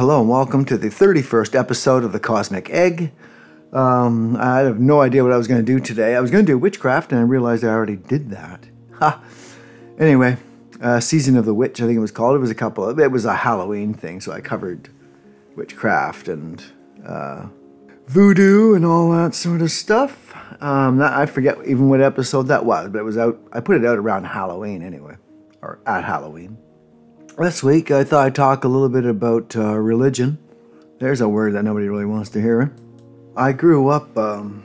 hello and welcome to the 31st episode of The Cosmic Egg. Um, I have no idea what I was going to do today. I was going to do witchcraft and I realized I already did that. Ha! Anyway, uh, Season of the Witch, I think it was called. It was a couple of, it was a Halloween thing, so I covered witchcraft and uh, voodoo and all that sort of stuff. Um, that, I forget even what episode that was, but it was out, I put it out around Halloween anyway, or at Halloween. This week, I thought I'd talk a little bit about uh, religion. There's a word that nobody really wants to hear. I grew up um,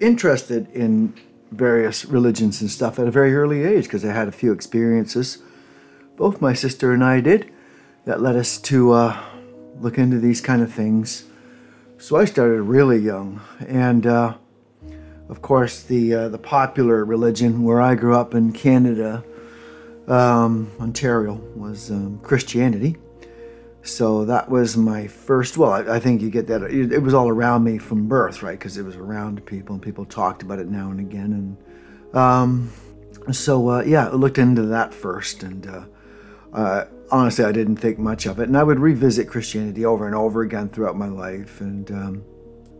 interested in various religions and stuff at a very early age because I had a few experiences, both my sister and I did, that led us to uh, look into these kind of things. So I started really young, and uh, of course, the uh, the popular religion where I grew up in Canada um, Ontario was um, Christianity. So that was my first. Well, I, I think you get that. It, it, was all around me from birth, right? Because it was around people, and people talked about it now and again. And um, so, uh, yeah, I looked into that first, and uh, uh, honestly, I didn't think much of it. And I would revisit Christianity over and over again throughout my life. And um,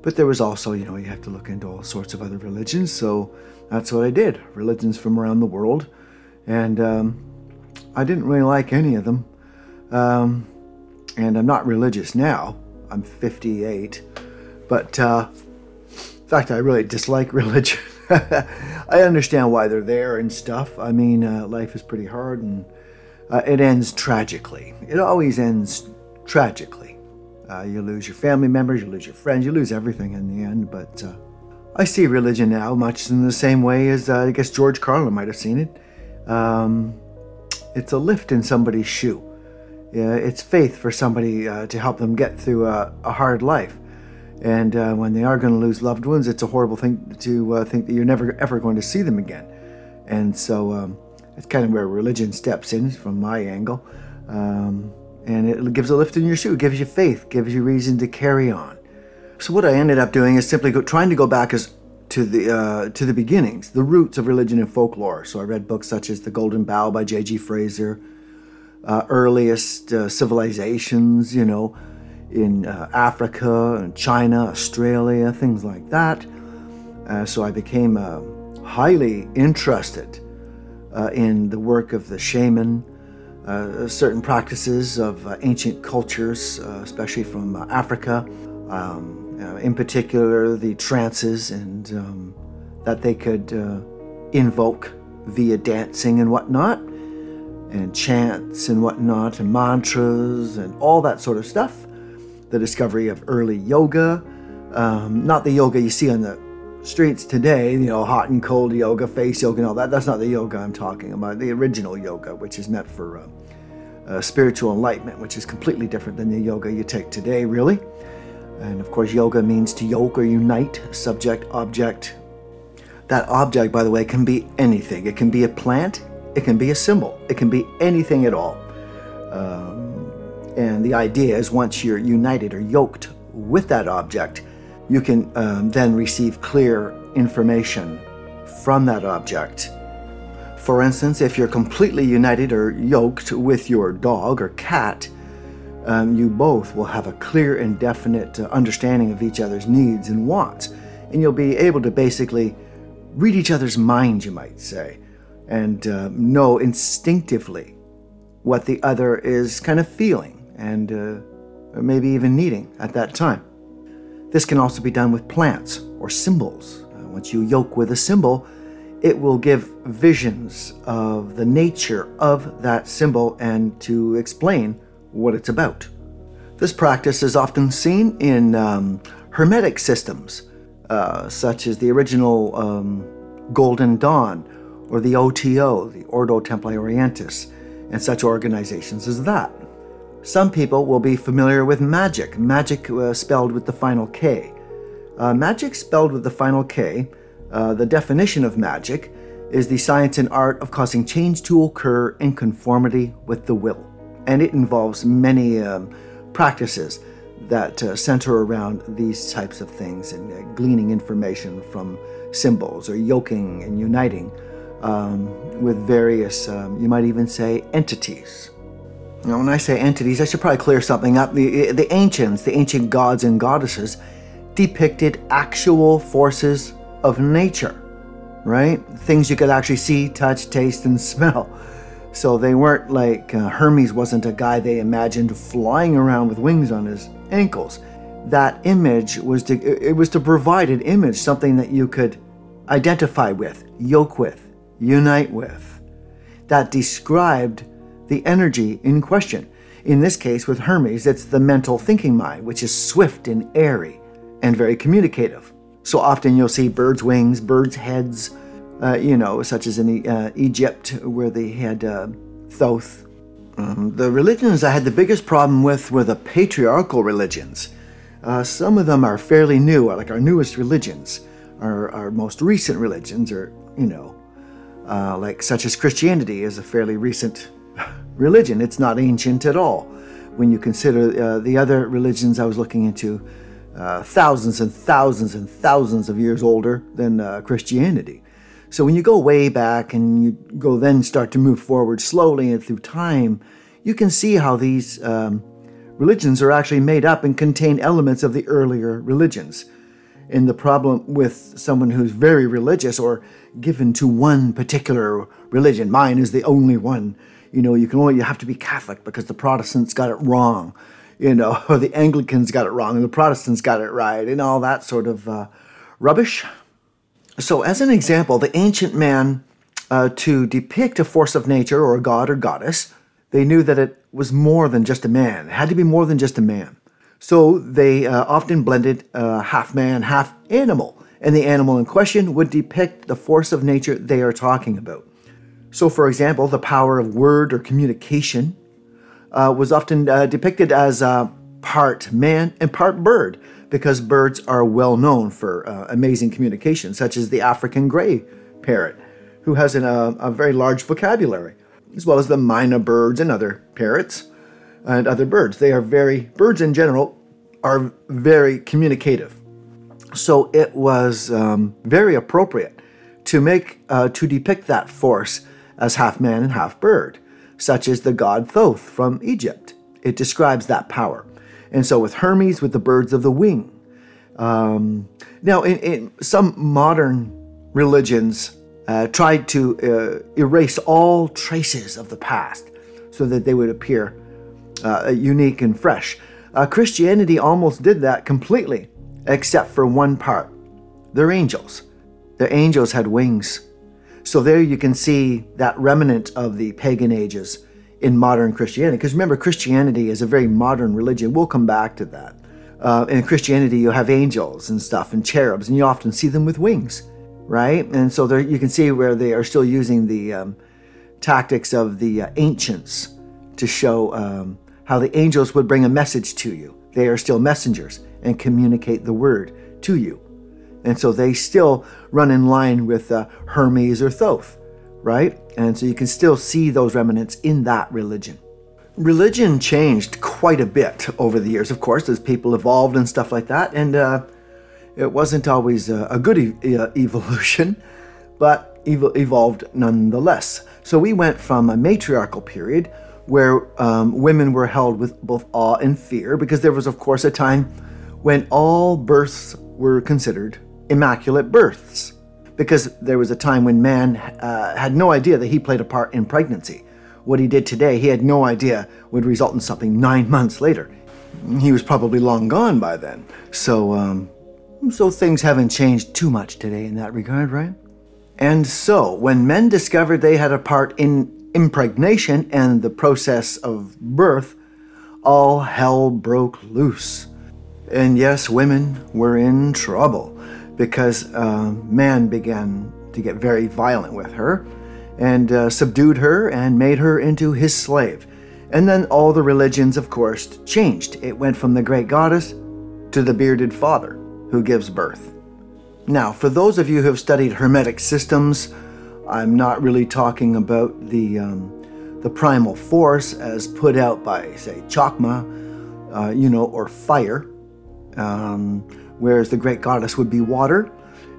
but there was also, you know, you have to look into all sorts of other religions. So that's what I did. Religions from around the world and um, I didn't really like any of them. Um, and I'm not religious now. I'm 58, but uh, in fact, I really dislike religion. I understand why they're there and stuff. I mean, uh, life is pretty hard, and uh, it ends tragically. It always ends tragically. Uh, you lose your family members, you lose your friends, you lose everything in the end. But uh, I see religion now much in the same way as uh, I guess George Carlin might have seen it um, it's a lift in somebody's shoe. Yeah, it's faith for somebody uh, to help them get through a, a hard life. And uh, when they are going to lose loved ones, it's a horrible thing to uh, think that you're never ever going to see them again. And so um, it's kind of where religion steps in from my angle. Um, and it gives a lift in your shoe, gives you faith, gives you reason to carry on. So what I ended up doing is simply go, trying to go back as to the uh, to the beginnings, the roots of religion and folklore. So I read books such as The Golden Bough by J.G. Frazer, uh, earliest uh, civilizations, you know, in uh, Africa and China, Australia, things like that. Uh, so I became uh, highly interested in the work of the shaman, certain practices of ancient cultures, especially from Africa. Um, uh, in particular the trances and um, that they could uh, invoke via dancing and whatnot, and chants and whatnot, and mantras and all that sort of stuff. The discovery of early yoga, um, not the yoga you see on the streets today, you know, hot and cold yoga, face yoga, and all that. That's not the yoga I'm talking about. The original yoga, which is meant for uh, uh, spiritual enlightenment, which is completely different than the yoga you take today, really. And of course, yoga means to yoke or unite, subject, object. That object, by the way, can be anything. It can be a plant, it can be a symbol, it can be anything at all. Um, and the idea is once you're united or yoked with that object, you can um, then receive clear information from that object. For instance, if you're completely united or yoked with your dog or cat, um, you both will have a clear and definite uh, understanding of each other's needs and wants. And you'll be able to basically read each other's minds, you might say, and uh, know instinctively what the other is kind of feeling and uh, maybe even needing at that time. This can also be done with plants or symbols. Uh, once you yoke with a symbol, it will give visions of the nature of that symbol and to explain what it's about. This practice is often seen in um, Hermetic systems, uh, such as the original um, Golden Dawn or the OTO, the Ordo Templi Orientis, and such organizations as that. Some people will be familiar with magic, magic uh, spelled with the final K. Uh, magic spelled with the final K, uh, the definition of magic is the science and art of causing change to occur in conformity with the will and it involves many um, practices that uh, center around these types of things and uh, gleaning information from symbols or yoking and uniting um, with various, um, you might even say, entities. Now, when I say entities, I should probably clear something up. The, the ancients, the ancient gods and goddesses, depicted actual forces of nature, right? Things you could actually see, touch, taste, and smell. So they weren't like uh, Hermes wasn't a guy they imagined flying around with wings on his ankles. That image was to it was to provide an image, something that you could identify with, yoke with, unite with, that described the energy in question. In this case, with Hermes, it's the mental thinking mind, which is swift and airy and very communicative. So often you'll see birds' wings, birds' heads, uh, you know, such as in uh, Egypt where they had uh, Thoth. Um, the religions I had the biggest problem with were the patriarchal religions. Uh, some of them are fairly new, like our newest religions, our, our most recent religions, or, you know, uh, like such as Christianity is a fairly recent religion. It's not ancient at all. When you consider uh, the other religions I was looking into, thousands and thousands and thousands of years older than Christianity. So when you go way back and you go then start to move forward slowly and through time, you can see how these um, religions are actually made up and contain elements of the earlier religions. And the problem with someone who's very religious or given to one particular religion, mine is the only one. You know, you can only you have to be Catholic because the Protestants got it wrong, you know, or the Anglicans got it wrong and the Protestants got it right, and all that sort of uh, rubbish. So, as an example, the ancient man, uh, to depict a force of nature or a god or goddess, they knew that it was more than just a man. It had to be more than just a man. So, they uh, often blended uh, half man, half animal, and the animal in question would depict the force of nature they are talking about. So, for example, the power of word or communication uh, was often uh, depicted as uh, part man and part bird because birds are well known for uh, amazing communication, such as the African gray parrot, who has an, uh, a very large vocabulary, as well as the myna birds and other parrots and other birds. They are very, birds in general are very communicative. So it was um, very appropriate to make, uh, to depict that force as half man and half bird, such as the god Thoth from Egypt. It describes that power. And so with Hermes, with the birds of the wing. Um, now, in, in, some modern religions, uh, tried to uh, erase all traces of the past so that they would appear uh, unique and fresh. Uh, Christianity almost did that completely, except for one part. Their angels. The angels had wings. So there you can see that remnant of the pagan ages in modern Christianity. Because remember, Christianity is a very modern religion. We'll come back to that. Uh, in Christianity, you have angels and stuff and cherubs, and you often see them with wings, right? And so there, you can see where they are still using the um, tactics of the uh, ancients to show um, how the angels would bring a message to you. They are still messengers and communicate the word to you. And so they still run in line with uh, Hermes or Thoth right? And so you can still see those remnants in that religion. Religion changed quite a bit over the years, of course, as people evolved and stuff like that. And uh, it wasn't always a, a good e- evolution, but ev- evolved nonetheless. So we went from a matriarchal period where um, women were held with both awe and fear, because there was, of course, a time when all births were considered immaculate births because there was a time when man uh, had no idea that he played a part in pregnancy. What he did today, he had no idea would result in something nine months later. He was probably long gone by then. So, um, so things haven't changed too much today in that regard, right? And so, when men discovered they had a part in impregnation and the process of birth, all hell broke loose. And yes, women were in trouble because uh, man began to get very violent with her and uh, subdued her and made her into his slave. And then all the religions, of course, changed. It went from the great goddess to the bearded father who gives birth. Now, for those of you who have studied Hermetic systems, I'm not really talking about the, um, the primal force as put out by, say, Chokmah, uh, you know, or fire. Um, whereas the great goddess would be water.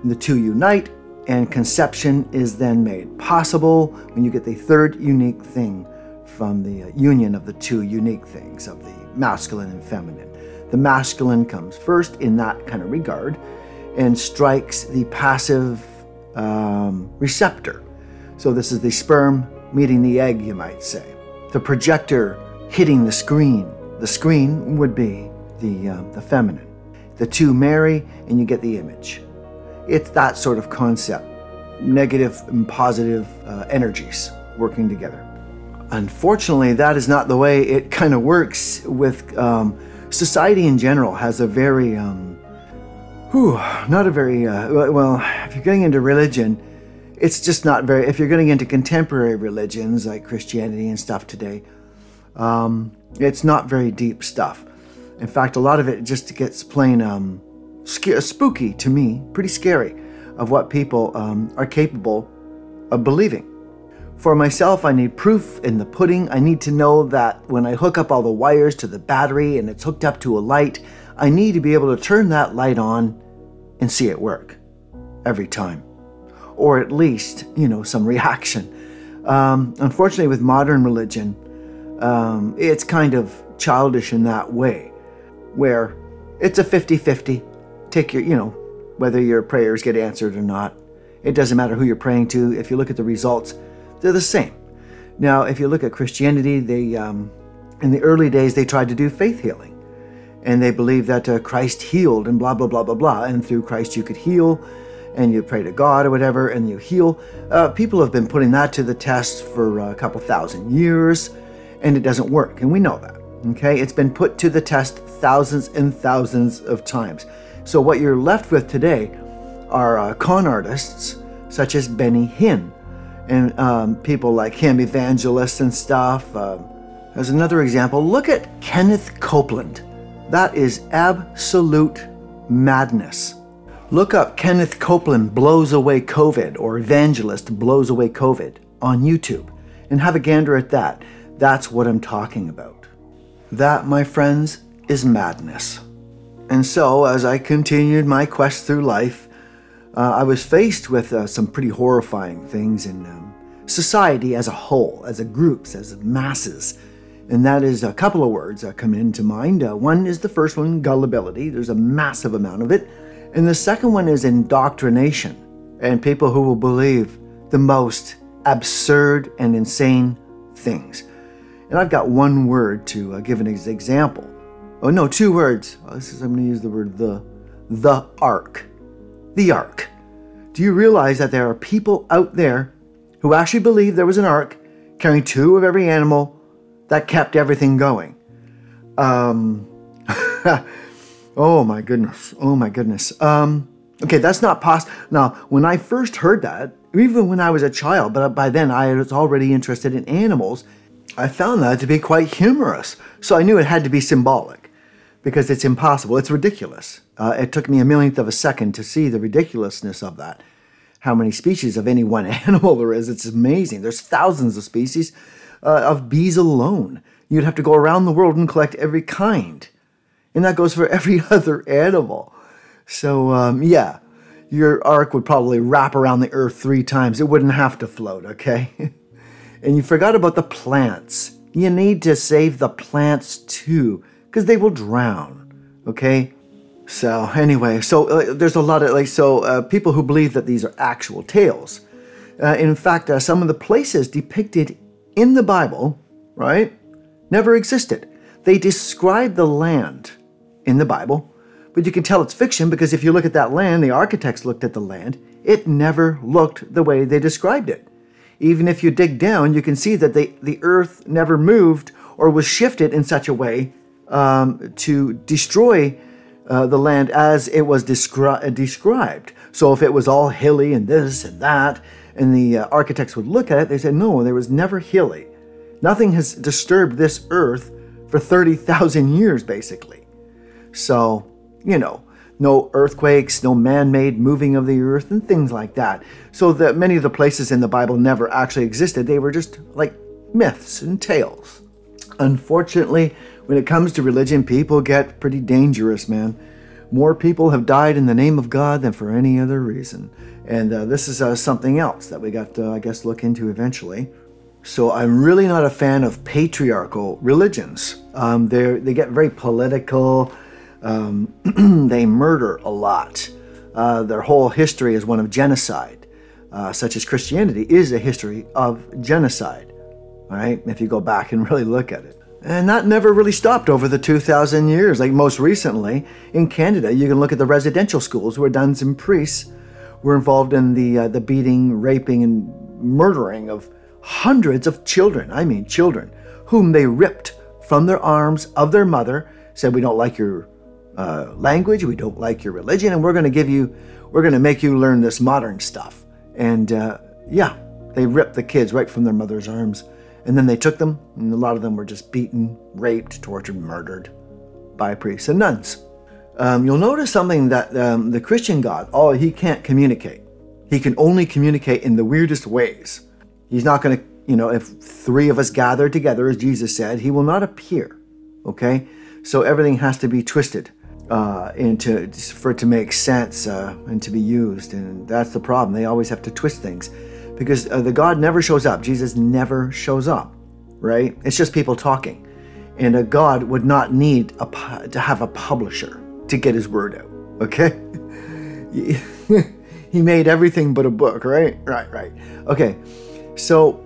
And the two unite, and conception is then made possible when you get the third unique thing from the union of the two unique things of the masculine and feminine. The masculine comes first in that kind of regard and strikes the passive um, receptor. So, this is the sperm meeting the egg, you might say. The projector hitting the screen. The screen would be the, uh, the feminine. The two marry, and you get the image. It's that sort of concept negative and positive uh, energies working together. Unfortunately, that is not the way it kind of works with um, society in general, has a very, um, whew, not a very, uh, well, if you're getting into religion, it's just not very, if you're getting into contemporary religions like Christianity and stuff today, um, it's not very deep stuff. In fact, a lot of it just gets plain um, spooky to me, pretty scary of what people um, are capable of believing. For myself, I need proof in the pudding. I need to know that when I hook up all the wires to the battery and it's hooked up to a light, I need to be able to turn that light on and see it work every time. Or at least, you know, some reaction. Um, unfortunately, with modern religion, um, it's kind of childish in that way, where it's a 50 50. Take your, you know, whether your prayers get answered or not. It doesn't matter who you're praying to. If you look at the results, they're the same. Now, if you look at Christianity, they um, in the early days they tried to do faith healing, and they believed that uh, Christ healed and blah blah blah blah blah, and through Christ you could heal, and you pray to God or whatever, and you heal. Uh, people have been putting that to the test for a couple thousand years, and it doesn't work, and we know that. Okay, it's been put to the test thousands and thousands of times. So, what you're left with today are uh, con artists such as Benny Hinn and um, people like him, evangelists and stuff. Uh, as another example, look at Kenneth Copeland. That is absolute madness. Look up Kenneth Copeland blows away COVID or evangelist blows away COVID on YouTube and have a gander at that. That's what I'm talking about. That, my friends, is madness. And so, as I continued my quest through life, uh, I was faced with uh, some pretty horrifying things in um, society as a whole, as a groups, as masses. And that is a couple of words that come into mind. Uh, one is the first one, gullibility. There's a massive amount of it. And the second one is indoctrination, and people who will believe the most absurd and insane things. And I've got one word to uh, give an example. Oh no, two words. Oh, this is I'm going to use the word the. The ark. The ark. Do you realize that there are people out there who actually believe there was an ark carrying two of every animal that kept everything going? Um. oh my goodness. Oh my goodness. Um. Okay, that's not possible. Now, when I first heard that, even when I was a child, but by then I was already interested in animals, I found that to be quite humorous. So I knew it had to be symbolic because it's impossible. It's ridiculous. Uh, it took me a millionth of a second to see the ridiculousness of that. How many species of any one animal there is. It's amazing. There's thousands of species uh, of bees alone. You'd have to go around the world and collect every kind. And that goes for every other animal. So, um, yeah, your ark would probably wrap around the earth three times. It wouldn't have to float, okay? and you forgot about the plants. You need to save the plants too because they will drown. Okay? So, anyway, so uh, there's a lot of like, so uh, people who believe that these are actual tales. Uh, in fact, uh, some of the places depicted in the Bible, right, never existed. They describe the land in the Bible, but you can tell it's fiction because if you look at that land, the architects looked at the land, it never looked the way they described it. Even if you dig down, you can see that they, the earth never moved or was shifted in such a way um, to destroy uh, the land as it was descri- described. So if it was all hilly and this and that, and the uh, architects would look at it, they said, no, there was never hilly. Nothing has disturbed this earth for 30,000 years, basically. So, you know, no earthquakes, no man made moving of the earth, and things like that. So that many of the places in the Bible never actually existed. They were just like myths and tales. Unfortunately, when it comes to religion, people get pretty dangerous, man. More people have died in the name of God than for any other reason. And uh, this is uh, something else that we got to, I guess, look into eventually. So I'm really not a fan of patriarchal religions. Um, they they get very political. Um, they murder a lot. Uh, their whole history is one of genocide, uh, such as Christianity is a history of genocide. All right, if you go back and really look at it. And that never really stopped over the 2,000 years. Like most recently in Canada, you can look at the residential schools where nuns and priests were involved in the uh, the beating, raping, and murdering of hundreds of children. I mean, children whom they ripped from their arms of their mother. Said, "We don't like your uh, language. We don't like your religion, and we're going to give you, we're going to make you learn this modern stuff." And uh, yeah, they ripped the kids right from their mother's arms, and then they took them, and a lot of them were just beaten, raped, tortured, murdered by priests and nuns um, you'll notice something that um, the Christian God, oh, he can't communicate. He can only communicate in the weirdest ways. He's not going to, you know, if three of us gather together, as Jesus said, he will not appear. Okay? So everything has to be twisted uh, and to for it to make sense uh, and to be used. And that's the problem. They always have to twist things because uh, the God never shows up. Jesus never shows up, right? It's just people talking. And a God would not need a, to have a publisher to get his word out. Okay? he made everything but a book, right? Right, right. Okay. So,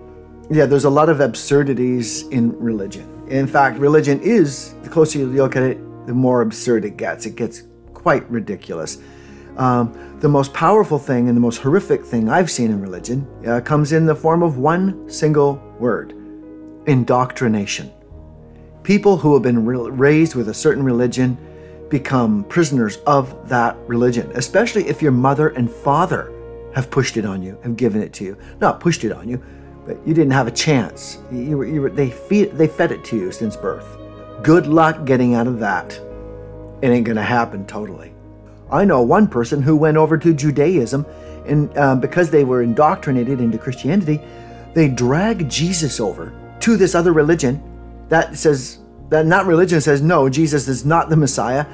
yeah, there's a lot of absurdities in religion. In fact, religion is, the closer you look at it, the more absurd it gets. It gets quite ridiculous. Um, the most powerful thing and the most horrific thing I've seen in religion uh, comes in the form of one single word indoctrination. People who have been re- raised with a certain religion become prisoners of that religion, especially if your mother and father have pushed it on you, have given it to you. Not pushed it on you, but you didn't have a chance. You you they, feed, they fed it to you since birth. Good luck getting out of that. It ain't going to happen totally. I know one person who went over to Judaism, and uh, because they were indoctrinated into Christianity, they dragged Jesus over to this other religion that says that not religion says no, Jesus is not the Messiah.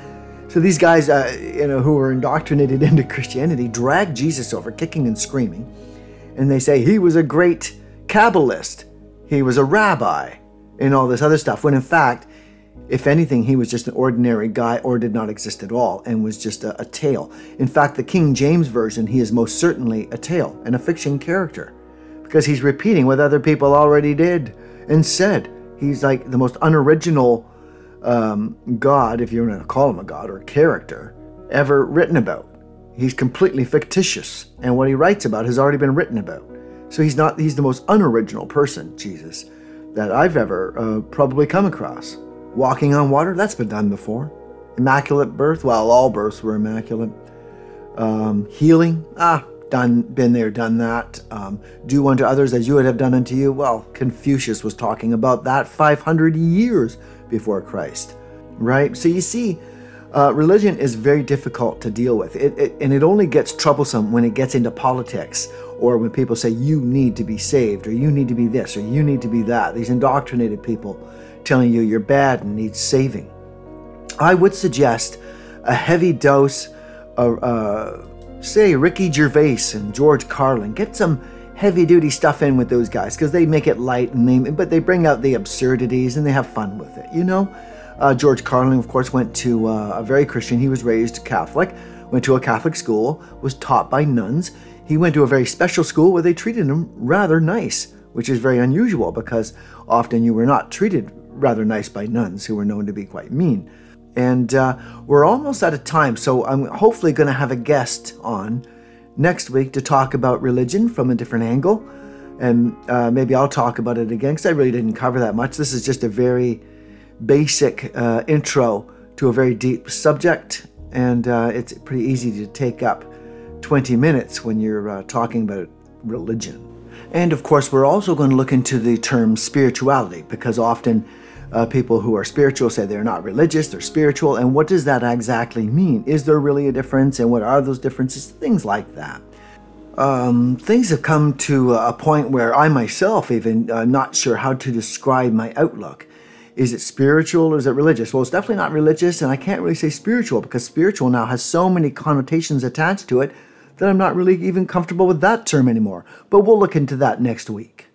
So these guys, uh, you know, who were indoctrinated into Christianity, drag Jesus over, kicking and screaming, and they say he was a great Kabbalist, he was a rabbi, and all this other stuff. When in fact, if anything, he was just an ordinary guy or did not exist at all and was just a, a tale. In fact, the King James Version, he is most certainly a tale and a fiction character because he's repeating what other people already did and said. He's like the most unoriginal um, God, if you're going to call him a God or a character, ever written about. He's completely fictitious, and what he writes about has already been written about. So he's not, he's the most unoriginal person, Jesus, that I've ever uh, probably come across. Walking on water, that's been done before. Immaculate birth, well, all births were immaculate. Um, healing, ah, done, been there, done that. Um, do unto others as you would have done unto you. Well, Confucius was talking about that 500 years before Christ, right? So you see, uh, religion is very difficult to deal with, it, it, and it only gets troublesome when it gets into politics or when people say you need to be saved or you need to be this or you need to be that. These indoctrinated people telling you you're bad and need saving. I would suggest a heavy dose of. Uh, say Ricky Gervais and George Carlin. Get some heavy duty stuff in with those guys because they make it light and they but they bring out the absurdities and they have fun with it. You know, uh, George Carlin, of course, went to uh, a very Christian. He was raised Catholic, went to a Catholic school, was taught by nuns. He went to a very special school where they treated him rather nice, which is very unusual because often you were not treated rather nice by nuns who were known to be quite mean. And uh, we're almost out of time, so I'm hopefully going to have a guest on next week to talk about religion from a different angle. And uh, maybe I'll talk about it again because I really didn't cover that much. This is just a very basic uh, intro to a very deep subject, and uh, it's pretty easy to take up 20 minutes when you're uh, talking about religion. And of course, we're also going to look into the term spirituality because often uh, people who are spiritual say they're not religious, they're spiritual. And what does that exactly mean? Is there really a difference? And what are those differences? Things like that. Um, things have come to a point where I myself even uh, not sure how to describe my outlook. Is it spiritual or is it religious? Well, it's definitely not religious, and I can't really say spiritual because spiritual now has so many connotations attached to it that I'm not really even comfortable with that term anymore. But we'll look into that next week.